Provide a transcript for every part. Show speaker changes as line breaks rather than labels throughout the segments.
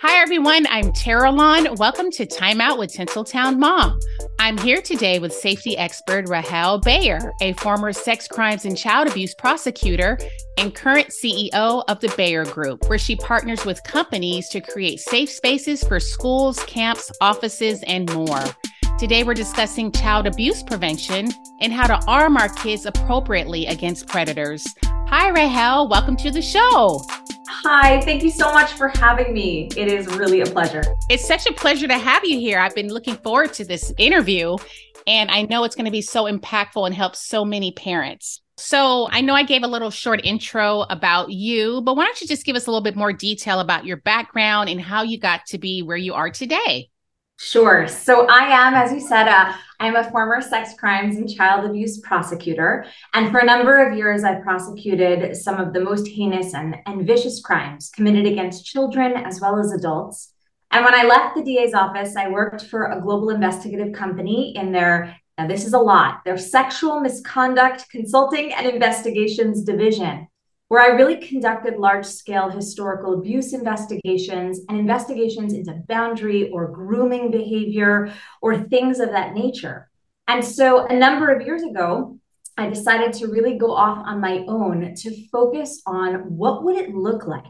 Hi, everyone. I'm Tara Lon. Welcome to Time Out with Tinseltown Mom. I'm here today with safety expert Rahel Bayar, a former sex crimes and child abuse prosecutor and current CEO of the Bayar Group, where she partners with companies to create safe spaces for schools, camps, offices, and more. Today, we're discussing child abuse prevention and how to arm our kids appropriately against predators. Hi, Rahel. Welcome to the show.
Hi, thank you so much for having me. It is really a pleasure.
It's such a pleasure to have you here. I've been looking forward to this interview, and I know it's going to be so impactful and help so many parents. So, I know I gave a little short intro about you, but why don't you just give us a little bit more detail about your background and how you got to be where you are today?
Sure. So I am, as you said, uh, I'm a former sex crimes and child abuse prosecutor. And for a number of years, I prosecuted some of the most heinous and, and vicious crimes committed against children as well as adults. And when I left the DA's office, I worked for a global investigative company in their, now this is a lot, their sexual misconduct consulting and investigations division where I really conducted large scale historical abuse investigations and investigations into boundary or grooming behavior or things of that nature. And so a number of years ago, I decided to really go off on my own to focus on what would it look like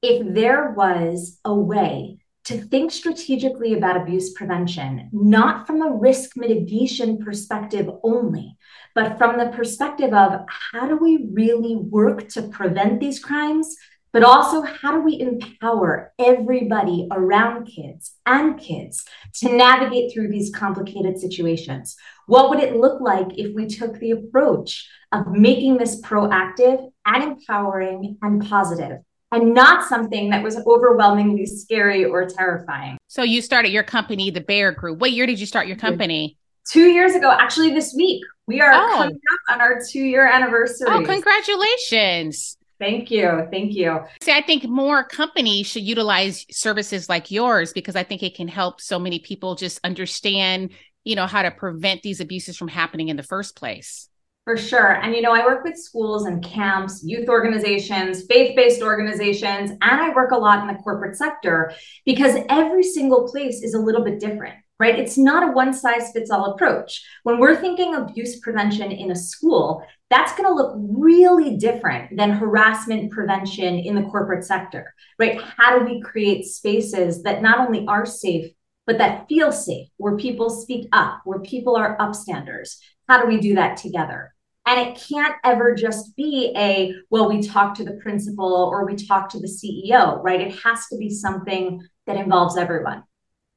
if there was a way to think strategically about abuse prevention, not from a risk mitigation perspective only, but from the perspective of how do we really work to prevent these crimes, but also how do we empower everybody around kids and kids to navigate through these complicated situations? What would it look like if we took the approach of making this proactive and empowering and positive? and not something that was overwhelmingly scary or terrifying.
So you started your company, the Bayar Group. What year did you start your company?
Two years ago, actually this week. We are oh. coming up on our two year anniversary.
Oh, congratulations.
Thank you. Thank you.
See, I think more companies should utilize services like yours because I think it can help so many people just understand, you know, how to prevent these abuses from happening in the first place.
For sure. And, you know, I work with schools and camps, youth organizations, faith based organizations, and I work a lot in the corporate sector because every single place is a little bit different right? It's not a one size fits all approach. When we're thinking abuse prevention in a school, that's going to look really different than harassment prevention in the corporate sector, right? How do we create spaces that not only are safe, but that feel safe, where people speak up, where people are upstanders? How do we do that together? And it can't ever just be a, well, we talk to the principal or we talk to the CEO, right? It has to be something that involves everyone.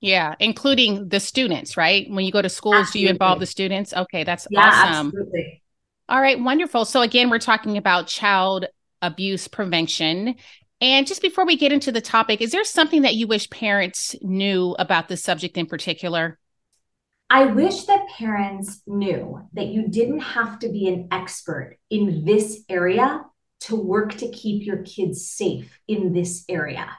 Yeah, including the students, right? When you go to schools, absolutely. do you involve the students? Okay, that's yeah, awesome. Absolutely. All right, wonderful. So again, we're talking about child abuse prevention. And just before we get into the topic, is there something that you wish parents knew about this subject in particular?
I wish that parents knew that you didn't have to be an expert in this area to work to keep your kids safe in this area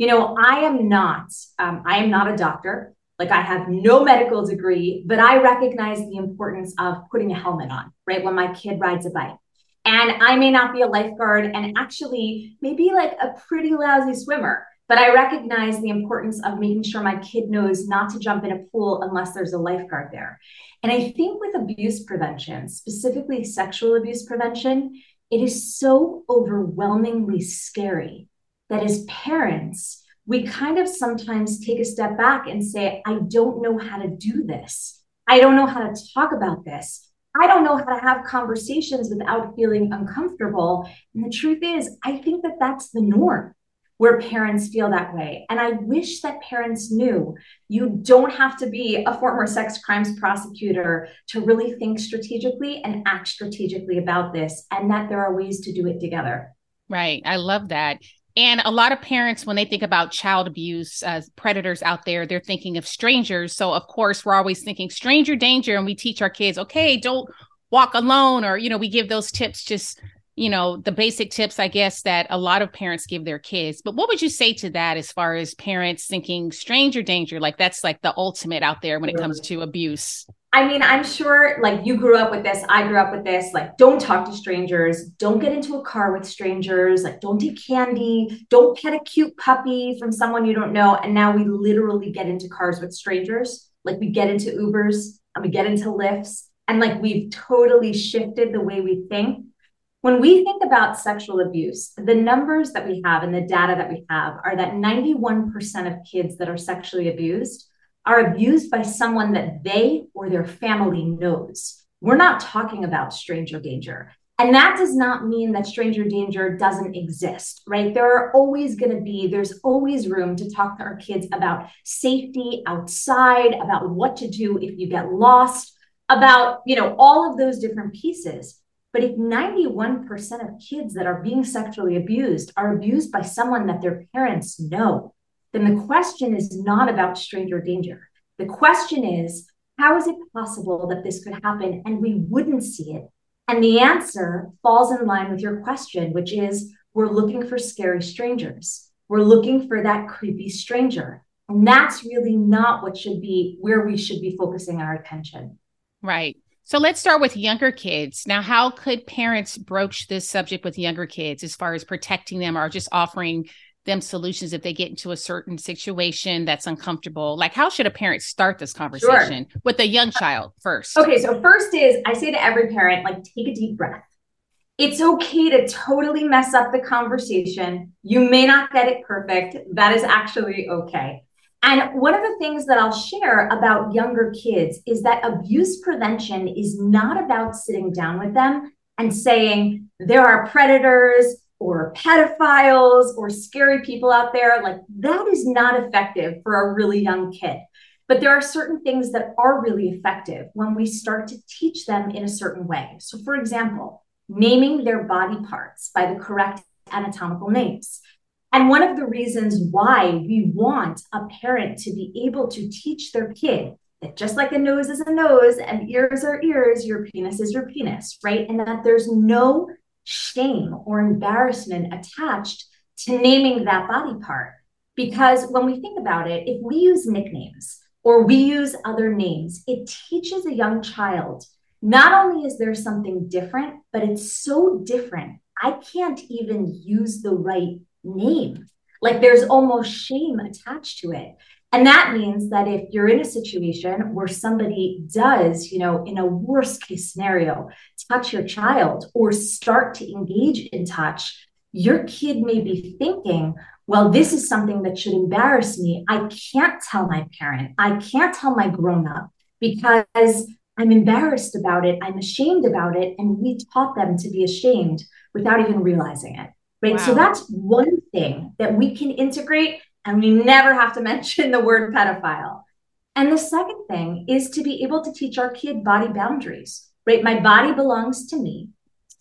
you know, I am not, um, I am not a doctor. Like I have no medical degree, but I recognize the importance of putting a helmet on, right? When my kid rides a bike. And I may not be a lifeguard and actually maybe like a pretty lousy swimmer, but I recognize the importance of making sure my kid knows not to jump in a pool unless there's a lifeguard there. And I think with abuse prevention, specifically sexual abuse prevention, it is so overwhelmingly scary that as parents, we kind of sometimes take a step back and say, I don't know how to do this. I don't know how to talk about this. I don't know how to have conversations without feeling uncomfortable. And the truth is, I think that that's the norm where parents feel that way. And I wish that parents knew you don't have to be a former sex crimes prosecutor to really think strategically and act strategically about this, and that there are ways to do it together.
Right. I love that. And a lot of parents, when they think about child abuse uh, predators out there, they're thinking of strangers. So, of course, we're always thinking stranger danger. And we teach our kids, okay, don't walk alone. Or, you know, we give those tips, just, you know, the basic tips, I guess, that a lot of parents give their kids. But what would you say to that as far as parents thinking stranger danger? Like that's like the ultimate out there when it comes to abuse.
I mean, I'm sure like you grew up with this, I grew up with this. Like, don't talk to strangers, don't get into a car with strangers, like, don't take candy, don't pet a cute puppy from someone you don't know. And now we literally get into cars with strangers. Like, we get into Ubers and we get into Lyfts, and like, we've totally shifted the way we think. When we think about sexual abuse, the numbers that we have and the data that we have are that 91% of kids that are sexually abused are abused by someone that they or their family knows. We're not talking about stranger danger. And that does not mean that stranger danger doesn't exist, right? There are always going to be, there's always room to talk to our kids about safety outside, about what to do if you get lost, about, you know, all of those different pieces. But if 91% of kids that are being sexually abused are abused by someone that their parents know, then the question is not about stranger danger. The question is, how is it possible that this could happen and we wouldn't see it? And the answer falls in line with your question, which is we're looking for scary strangers. We're looking for that creepy stranger. And that's really not what should be where we should be focusing our attention.
Right. So let's start with younger kids. Now, how could parents broach this subject with younger kids as far as protecting them or just offering them solutions if they get into a certain situation that's uncomfortable? Like, how should a parent start this conversation sure. with a young child first?
Okay, so first is I say to every parent, like, take a deep breath. It's okay to totally mess up the conversation. You may not get it perfect. That is actually okay. And one of the things that I'll share about younger kids is that abuse prevention is not about sitting down with them and saying, there are predators, or pedophiles or scary people out there, like that is not effective for a really young kid. But there are certain things that are really effective when we start to teach them in a certain way. So, for example, naming their body parts by the correct anatomical names. And one of the reasons why we want a parent to be able to teach their kid that just like a nose is a nose and ears are ears, your penis is your penis, right? And that there's no shame or embarrassment attached to naming that body part. Because when we think about it, if we use nicknames or we use other names, it teaches a young child not only is there something different, but it's so different. I can't even use the right name. Like there's almost shame attached to it. And that means that if you're in a situation where somebody does, you know, in a worst case scenario, touch your child or start to engage in touch, your kid may be thinking, well, this is something that should embarrass me. I can't tell my parent, I can't tell my grown up because I'm embarrassed about it, I'm ashamed about it. And we taught them to be ashamed without even realizing it. Right. Wow. So that's one thing that we can integrate and we never have to mention the word pedophile. And the second thing is to be able to teach our kid body boundaries, right? My body belongs to me.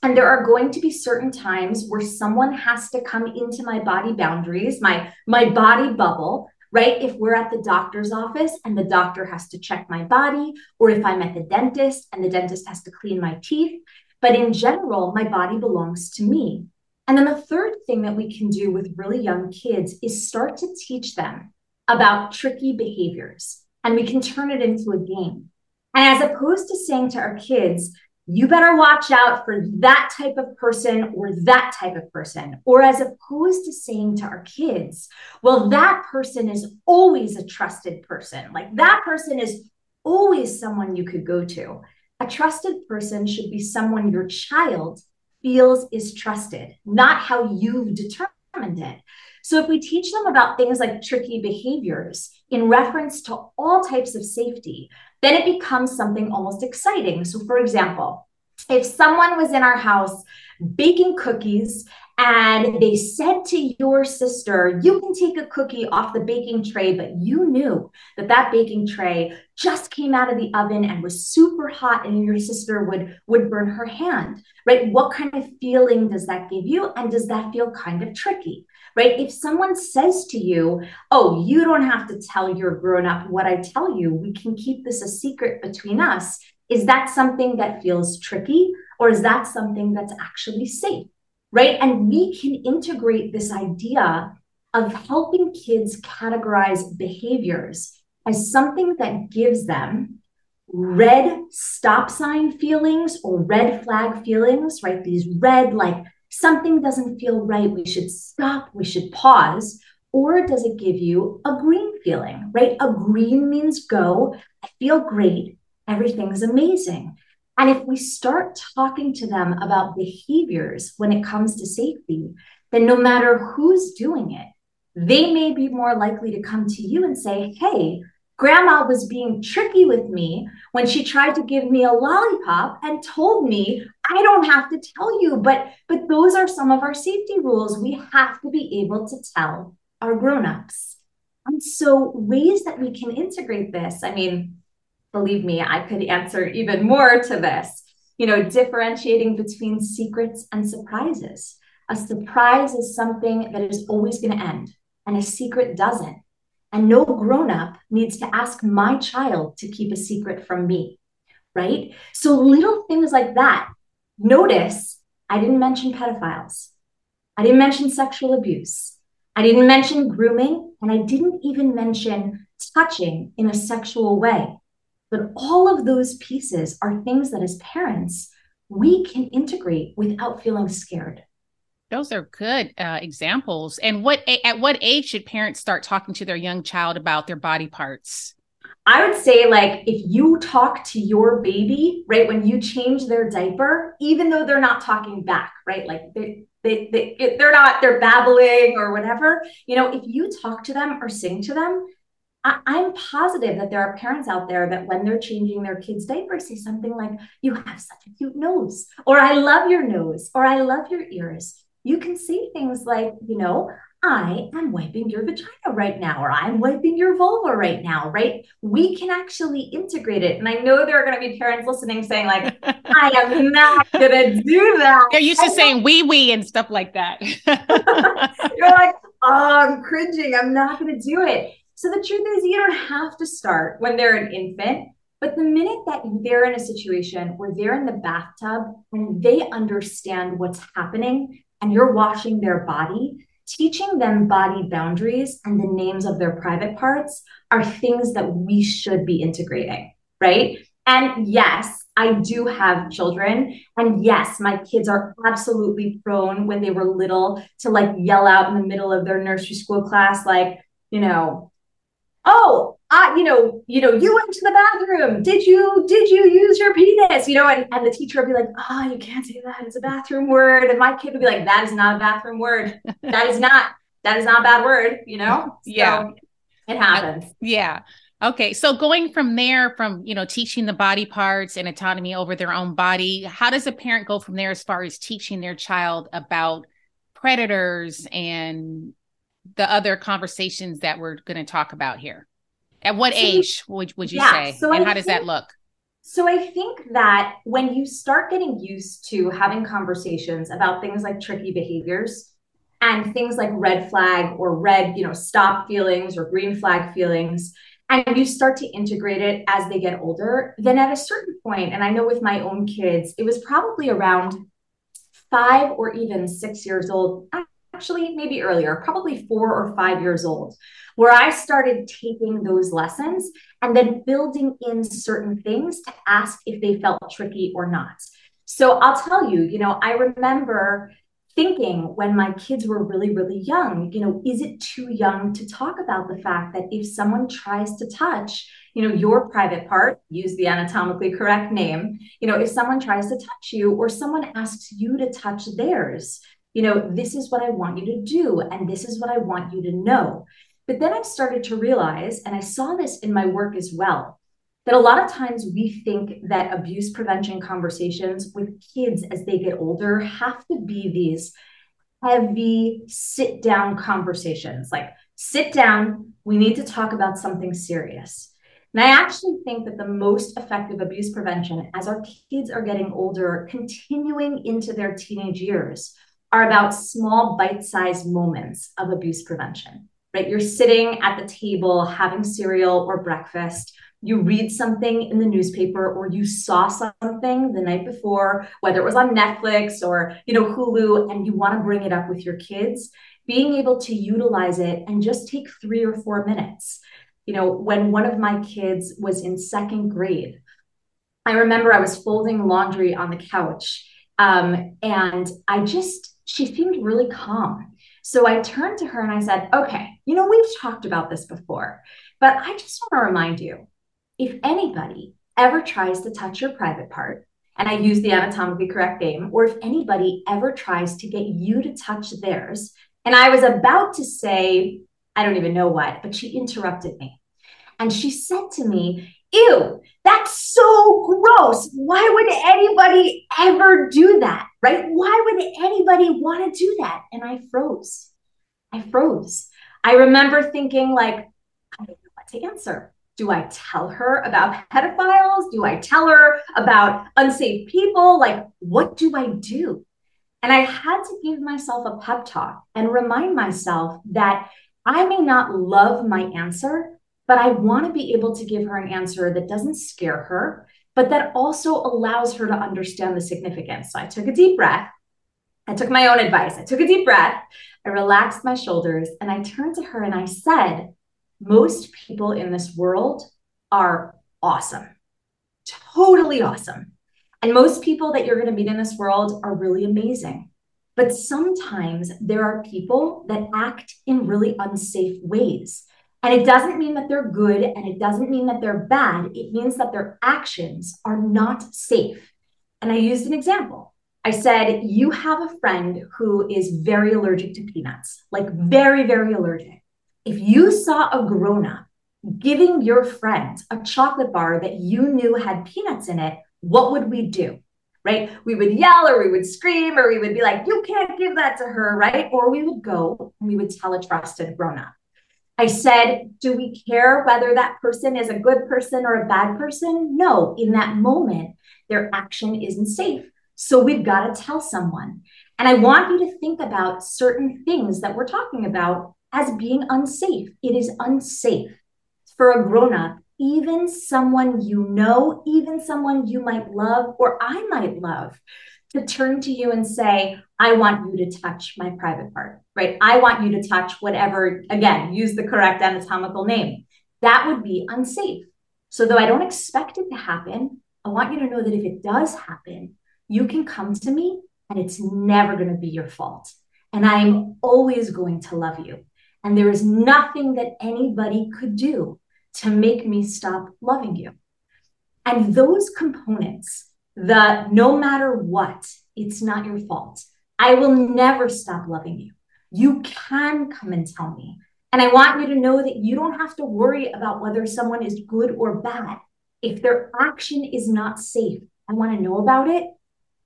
And there are going to be certain times where someone has to come into my body boundaries, my, my body bubble, right? If we're at the doctor's office and the doctor has to check my body, or if I'm at the dentist and the dentist has to clean my teeth. But in general, my body belongs to me. And then the third thing that we can do with really young kids is start to teach them about tricky behaviors. And we can turn it into a game. And as opposed to saying to our kids, you better watch out for that type of person or that type of person. Or as opposed to saying to our kids, well, that person is always a trusted person. Like that person is always someone you could go to. A trusted person should be someone your child feels is trusted, not how you've determined it. So, if we teach them about things like tricky behaviors in reference to all types of safety, then it becomes something almost exciting. So, for example, if someone was in our house baking cookies and they said to your sister, You can take a cookie off the baking tray, but you knew that that baking tray just came out of the oven and was super hot, and your sister would, would burn her hand, right? What kind of feeling does that give you? And does that feel kind of tricky? Right? If someone says to you, Oh, you don't have to tell your grown up what I tell you, we can keep this a secret between us. Is that something that feels tricky? Or is that something that's actually safe? Right? And we can integrate this idea of helping kids categorize behaviors as something that gives them red stop sign feelings or red flag feelings, right? These red, like something doesn't feel right. We should stop, we should pause. Or does it give you a green feeling, right? A green means go, I feel great, everything's amazing. And if we start talking to them about behaviors when it comes to safety, then no matter who's doing it, they may be more likely to come to you and say, Hey, grandma was being tricky with me when she tried to give me a lollipop and told me i don't have to tell you but but those are some of our safety rules. We have to be able to tell our grown-ups. And so ways that we can integrate this i mean believe me i could answer even more to this you know differentiating between secrets and surprises a surprise is something that is always going to end and a secret doesn't and no grown up needs to ask my child to keep a secret from me, right? So little things like that. Notice I didn't mention pedophiles. I didn't mention sexual abuse. I didn't mention grooming. And I didn't even mention touching in a sexual way. But all of those pieces are things that as parents, we can integrate without feeling scared.
Those are good uh, examples. And what at what age should parents start talking to their young child about their body parts?
I would say, like, if you talk to your baby, right, when you change their diaper, even though they're not talking back, right, like they, they, they, they're not, they're babbling or whatever, you know, if you talk to them or sing to them, I, am positive that there are parents out there that when they're changing their kids' diapers, say something like, You have such a cute nose, or I love your nose, or I love your ears you can see things like, you know, I am wiping your vagina right now, or I'm wiping your vulva right now, right? We can actually integrate it. And I know there are going to be parents listening saying, like, I am not going to do that.
They're used to saying wee wee and stuff like that.
You're like, oh, I'm cringing. I'm not going to do it. So the truth is, you don't have to start when they're an infant. But the minute that they're in a situation where they're in the bathtub and they understand what's happening, and you're washing their body, teaching them body boundaries and the names of their private parts are things that we should be integrating, right? And yes, I do have children. And yes, my kids are absolutely prone when they were little to like yell out in the middle of their nursery school class, like, you know, oh, I, you know, you know, you went to the bathroom. Did you, did you use your penis? You know, and, and the teacher would be like, oh, you can't say that. It's a bathroom word. And my kid would be like, that is not a bathroom word. that is not, that is not a bad word, you know?
yeah.
It happens. Uh,
yeah. Okay. So going from there, from, you know, teaching the body parts and autonomy over their own body, how does a parent go from there as far as teaching their child about predators and the other conversations that we're going to talk about here? At what so age would, would you yeah, say? So and I how does that look?
So I think that when you start getting used to having conversations about things like tricky behaviors and things like red flag or red, you know, stop feelings or green flag feelings, and you start to integrate it as they get older, then at a certain point, and I know with my own kids, it was probably around five or even six years old, actually maybe earlier, probably four or five years old, where I started taking those lessons and then building in certain things to ask if they felt tricky or not. So I'll tell you, you know, I remember thinking when my kids were really, really young, you know, is it too young to talk about the fact that if someone tries to touch, you know, your private part, use the anatomically correct name, you know, if someone tries to touch you or someone asks you to touch theirs, you know, this is what I want you to do, and this is what I want you to know. But then I started to realize, and I saw this in my work as well, that a lot of times we think that abuse prevention conversations with kids as they get older have to be these heavy sit down conversations like, sit down, we need to talk about something serious. And I actually think that the most effective abuse prevention as our kids are getting older, continuing into their teenage years, are about small bite-sized moments of abuse prevention right? You're sitting at the table having cereal or breakfast. You read something in the newspaper or you saw something the night before whether it was on netflix or you know hulu and you want to bring it up with your kids. Being able to utilize it and just take three or four minutes. You know when one of my kids was in second grade I remember I was folding laundry on the couch um, and I just, she seemed really calm. So I turned to her and I said, okay, you know, we've talked about this before, but I just want to remind you if anybody ever tries to touch your private part, and I use the anatomically correct name, or if anybody ever tries to get you to touch theirs, and I was about to say, I don't even know what, but she interrupted me. And she said to me, Ew, that's so gross. Why would anybody ever do that? Right? Why would anybody want to do that? And I froze. I froze. I remember thinking, like, I don't know what to answer. Do I tell her about pedophiles? Do I tell her about unsafe people? Like, what do I do? And I had to give myself a pep talk and remind myself that I may not love my answer, but I want to be able to give her an answer that doesn't scare her, but that also allows her to understand the significance. So I took a deep breath. I took my own advice. I took a deep breath. I relaxed my shoulders and I turned to her and I said, Most people in this world are awesome, totally awesome. And most people that you're going to meet in this world are really amazing. But sometimes there are people that act in really unsafe ways. And it doesn't mean that they're good and it doesn't mean that they're bad. It means that their actions are not safe. And I used an example. I said, You have a friend who is very allergic to peanuts, like very, very allergic. If you saw a grown up giving your friend a chocolate bar that you knew had peanuts in it, what would we do? Right? We would yell or we would scream or we would be like, You can't give that to her, right? Or we would go and we would tell a trusted grown up. I said, Do we care whether that person is a good person or a bad person? No, in that moment, their action isn't safe. So we've got to tell someone. And I want you to think about certain things that we're talking about as being unsafe. It is unsafe for a grown up, even someone you know, even someone you might love or I might love, to turn to you and say, I want you to touch my private part, right? I want you to touch whatever, again, use the correct anatomical name. That would be unsafe. So, though I don't expect it to happen, I want you to know that if it does happen, you can come to me and it's never going to be your fault. And I'm always going to love you. And there is nothing that anybody could do to make me stop loving you. And those components, the no matter what, it's not your fault. I will never stop loving you. You can come and tell me. And I want you to know that you don't have to worry about whether someone is good or bad. If their action is not safe, I want to know about it.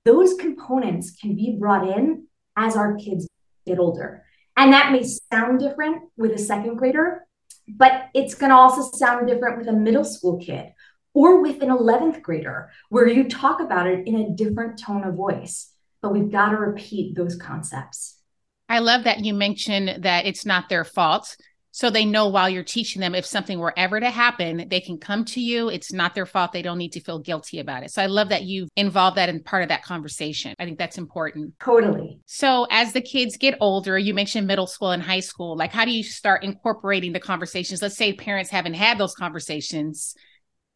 Those components can be brought in as our kids get older. And that may sound different with a second grader, but it's going to also sound different with a middle school kid or with an 11th grader, where you talk about it in a different tone of voice. But we've got to repeat those concepts.
I love that you mentioned that it's not their fault. So they know while you're teaching them, if something were ever to happen, they can come to you. It's not their fault. They don't need to feel guilty about it. So I love that you've involved that in part of that conversation. I think that's important.
Totally.
So as the kids get older, you mentioned middle school and high school. Like, how do you start incorporating the conversations? Let's say parents haven't had those conversations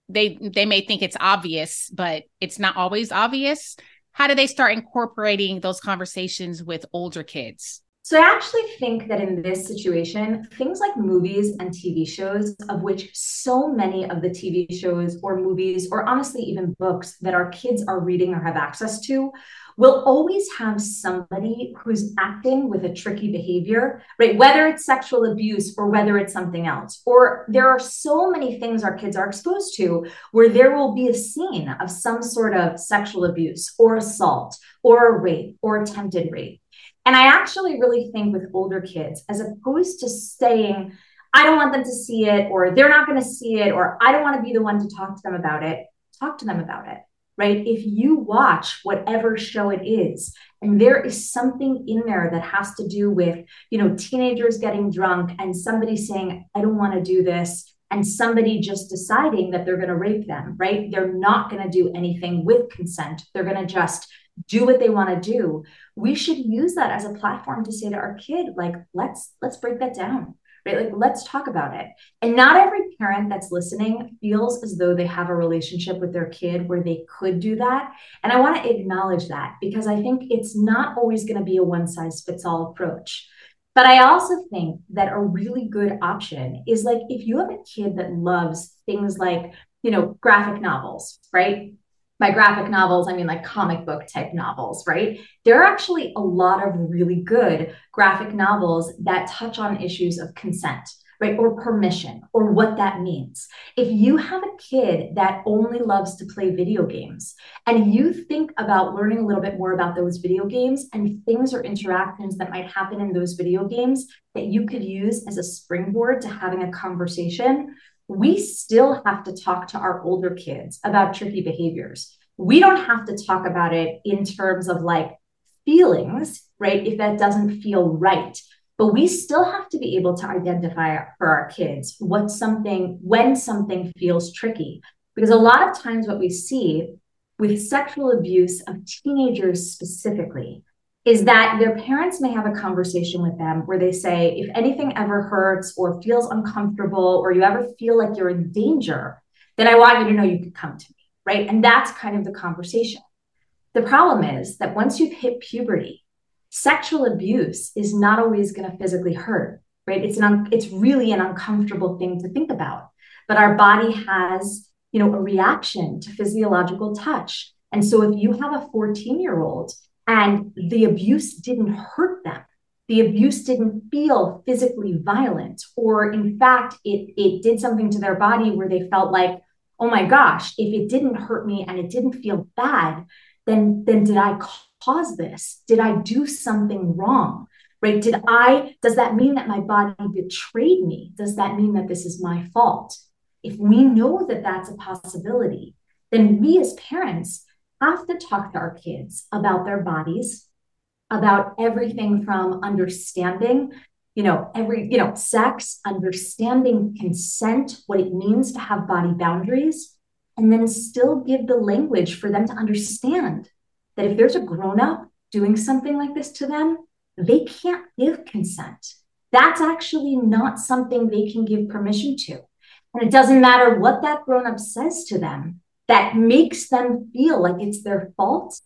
they they may think it's obvious but it's not always obvious. How do they start incorporating those conversations with older kids
so I actually think that in this situation, things like movies and TV shows, of which so many of the TV shows or movies, or honestly, even books that our kids are reading or have access to, will always have somebody who's acting with a tricky behavior, right? Whether it's sexual abuse or whether it's something else. Or there are so many things our kids are exposed to where there will be a scene of some sort of sexual abuse or assault or a rape or attempted rape. And I actually really think with older kids, as opposed to saying, I don't want them to see it, or they're not going to see it, or I don't want to be the one to talk to them about it, talk to them about it, right? If you watch whatever show it is, and there is something in there that has to do with, you know, teenagers getting drunk and somebody saying, I don't want to do this, and somebody just deciding that they're going to rape them, right? They're not going to do anything with consent. They're going to just do what they want to do we should use that as a platform to say to our kid like let's let's break that down right? Like, let's talk about it. And not every parent that's listening feels as though they have a relationship with their kid where they could do that. And I want to acknowledge that because I think it's not always going to be a one size fits all approach. But I also think that a really good option is like if you have a kid that loves things like, you know, graphic novels, right? By graphic novels, I mean like comic book type novels, right? There are actually a lot of really good graphic novels that touch on issues of consent, right? Or permission, or what that means. If you have a kid that only loves to play video games and you think about learning a little bit more about those video games and things or interactions that might happen in those video games that you could use as a springboard to having a conversation, we still have to talk to our older kids about tricky behaviors. We don't have to talk about it in terms of like feelings, right? If that doesn't feel right. But we still have to be able to identify for our kids what something, when something feels tricky. Because a lot of times, what we see with sexual abuse of teenagers specifically is that their parents may have a conversation with them where they say, if anything ever hurts or feels uncomfortable, or you ever feel like you're in danger, then I want you to know you could come to me, right? And that's kind of the conversation. The problem is that once you've hit puberty, sexual abuse is not always going to physically hurt, right? It's an un- it's really an uncomfortable thing to think about. But our body has, you know, a reaction to physiological touch. And so if you have a 14 year old and the abuse didn't hurt them. The abuse didn't feel physically violent. Or in fact it, it did something to their body where they felt like oh my gosh if it didn't hurt me and it didn't feel bad then then did i cause this? Did i do something wrong? Right? Did i does that mean that my body betrayed me? Does that mean that this is my fault? If we know that that's a possibility then we as parents have to talk to our kids about their bodies, about everything from understanding, you know, every, you know, sex, understanding consent, what it means to have body boundaries, and then still give the language for them to understand that if there's a grown up doing something like this to them, they can't give consent. That's actually not something they can give permission to. And it doesn't matter what that grown up says to them, that makes them feel like it's their fault,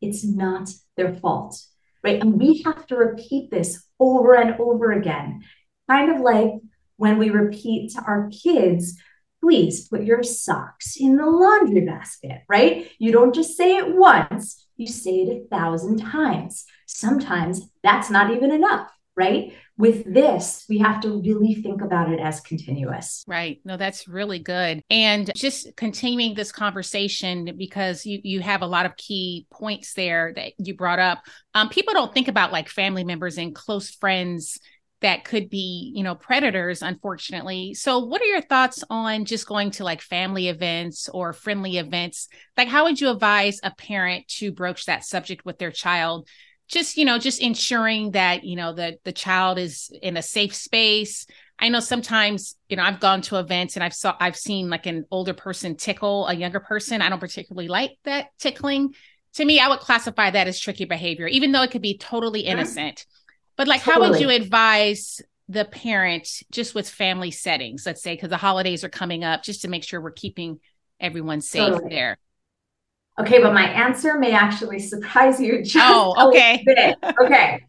it's not their fault, right? And we have to repeat this over and over again, kind of like when we repeat to our kids, please put your socks in the laundry basket, right? You don't just say it once, you say it a thousand times. Sometimes that's not even enough, right? With this, we have to really think about it as continuous.
Right. No, that's really good. And just continuing this conversation because you you have a lot of key points there that you brought up. Um, people don't think about like family members and close friends that could be, you know, predators, unfortunately. So, what are your thoughts on just going to like family events or friendly events? Like, how would you advise a parent to broach that subject with their child? Just you know just ensuring that you know the the child is in a safe space. I know sometimes you know i've gone to events and i've saw i've seen like an older person tickle a younger person. I don't particularly like that tickling. To me i would classify that as tricky behavior even though it could be totally innocent. But like totally. how would you advise the parent just with family settings let's say because the holidays are coming up just to make sure we're keeping everyone safe totally. there
Okay, but my answer may actually surprise you just
oh, okay.
a bit. Okay.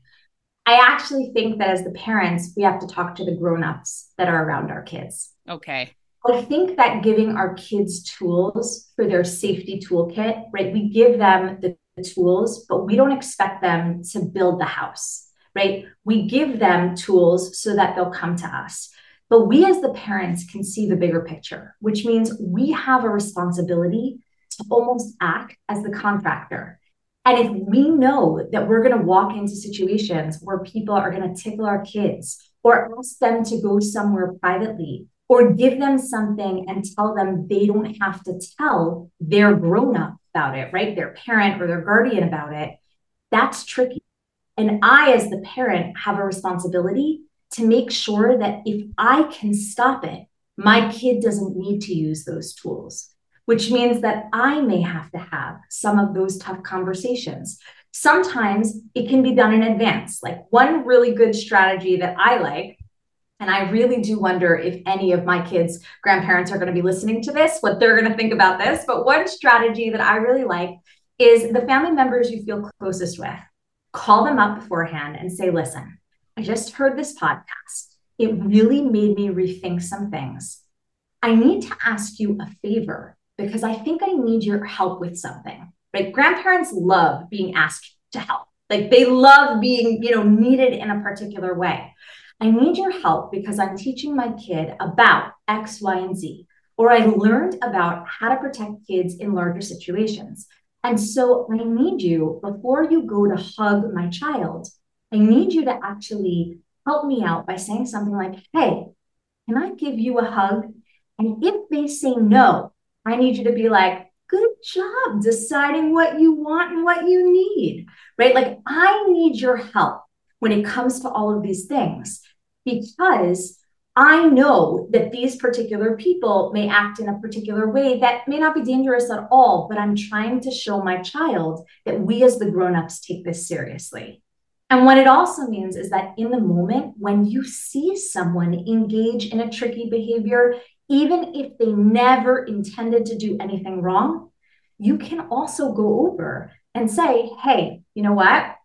I actually think that as the parents, we have to talk to the grown-ups that are around our kids.
Okay.
I think that giving our kids tools for their safety toolkit, right? We give them the, the tools, but we don't expect them to build the house, right? We give them tools so that they'll come to us. But we as the parents can see the bigger picture, which means we have a responsibility to almost act as the contractor. And if we know that we're going to walk into situations where people are going to tickle our kids or ask them to go somewhere privately or give them something and tell them they don't have to tell their grown up about it, right? Their parent or their guardian about it, that's tricky. And I, as the parent, have a responsibility to make sure that if I can stop it, my kid doesn't need to use those tools which means that I may have to have some of those tough conversations. Sometimes it can be done in advance. Like one really good strategy that I like And I really do wonder if any of my kids' grandparents are going to be listening to this, what they're going to think about this. But one strategy that I really like is the family members you feel closest with. Call them up beforehand and say, listen, I just heard this podcast. It really made me rethink some things. I need to ask you a favor because I think I need your help with something. Right? Grandparents love being asked to help. Like they love being, you know, needed in a particular way. I need your help because I'm teaching my kid about X, Y, and Z. Or I learned about how to protect kids in larger situations. And so I need you, before you go to hug my child, I need you to actually help me out by saying something like, Hey, can I give you a hug? And if they say no, I need you to be like, good job deciding what you want and what you need, right? Like, I need your help when it comes to all of these things because I know that these particular people may act in a particular way that may not be dangerous at all, but I'm trying to show my child that we as the grown-ups take this seriously. And what it also means is that in the moment when you see someone engage in a tricky behavior, even if they never intended to do anything wrong, you can also go over and say, hey, you know what?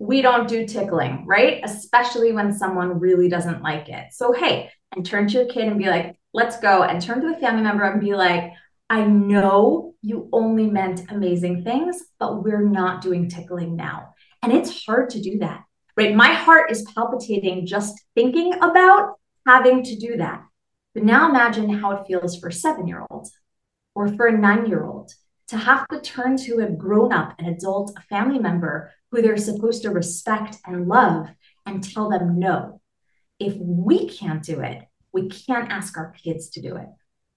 We don't do tickling, right? Especially when someone really doesn't like it. So, hey, and turn to your kid and be like, let's go. And turn to a family member and be like, I know you only meant amazing things, but we're not doing tickling now. And it's hard to do that, right? My heart is palpitating just thinking about having to do that. But now imagine how it feels for a seven year old or for a nine year old to have to turn to a grown up, an adult, a family member who they're supposed to respect and love and tell them no. If we can't do it, we can't ask our kids to do it.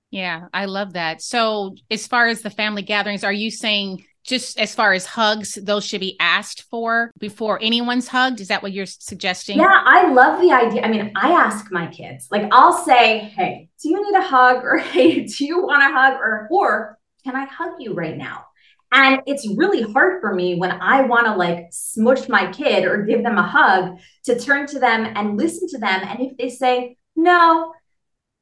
Yeah, I love that. So, as far as the family gatherings, are you saying just as far as hugs, those should be asked for before anyone's hugged. Is that what you're suggesting?
Yeah, I love the idea. I mean, I ask my kids, like, I'll say, hey, do you need a hug? Or hey, do you want a hug? Or, or can I hug you right now? And it's really hard for me when I want to like smush my kid or give them a hug to turn to them and listen to them. And if they say, no,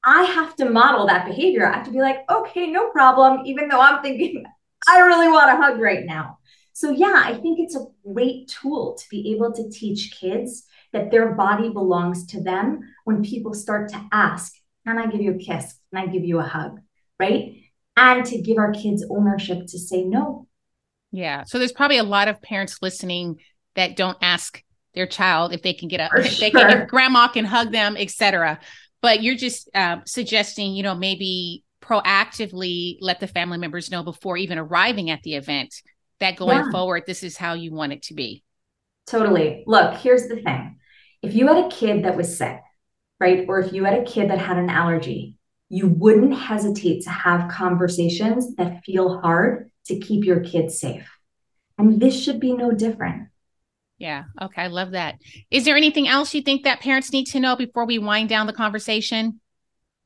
I have to model that behavior. I have to be like, okay, no problem, even though I'm thinking, I really want a hug right now. So, yeah, I think it's a great tool to be able to teach kids that their body belongs to them when people start to ask, Can I give you a kiss? Can I give you a hug? Right. And to give our kids ownership to say no.
Yeah. So, there's probably a lot of parents listening that don't ask their child if they can get a, if sure. they can, if grandma can hug them, etc. But you're just uh, suggesting, you know, maybe proactively let the family members know before even arriving at the event that going yeah. forward, this is how you want it to be.
Totally. Look, here's the thing if you had a kid that was sick, right, or if you had a kid that had an allergy, you wouldn't hesitate to have conversations that feel hard to keep your kids safe. And this should be no different.
Yeah. Okay. I love that. Is there anything else you think that parents need to know before we wind down the conversation?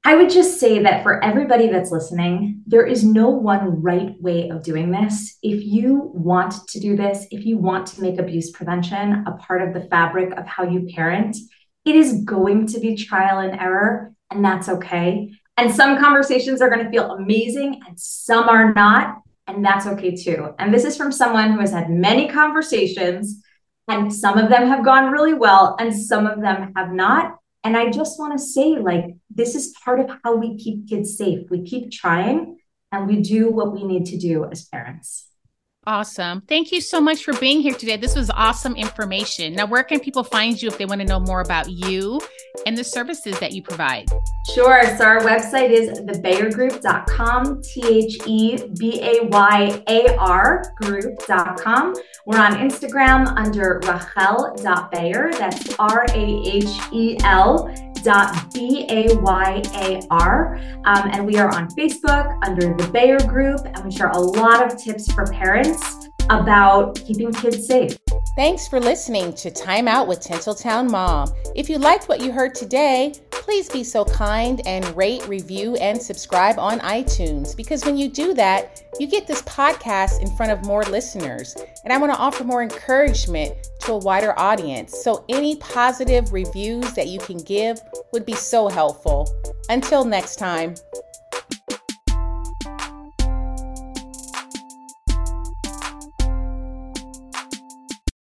I would just say that for everybody that's listening, there is no one right way of doing this. If you want to do this, if you want to make abuse prevention a part of the fabric of how you parent, it is going to be trial and error, and that's okay. And some conversations are going to feel amazing and some are not, and that's okay too. And this is from someone who has had many conversations, and some of them have gone really well, and some of them have not. And I just want to say, like, this is part of how we keep kids safe. We keep trying and we do what we need to do as parents.
Awesome. Thank you so much for being here today. This was awesome information. Now, where can people find you if they want to know more about you and the services that you provide?
Sure. So, our website is thebayargroup.com, T H E B A Y A R group.com. We're on Instagram under rahel.bayar. That's R A H E L dot B A Y A R. Um, and we are on Facebook under the Bayar Group, and we share a lot of tips for parents about keeping kids safe.
Thanks for listening to Time Out with Tinseltown Mom. If you liked what you heard today, please be so kind and rate, review, and subscribe on iTunes because when you do that, you get this podcast in front of more listeners. And I want to offer more encouragement to a wider audience. So, any positive reviews that you can give would be so helpful. Until next time.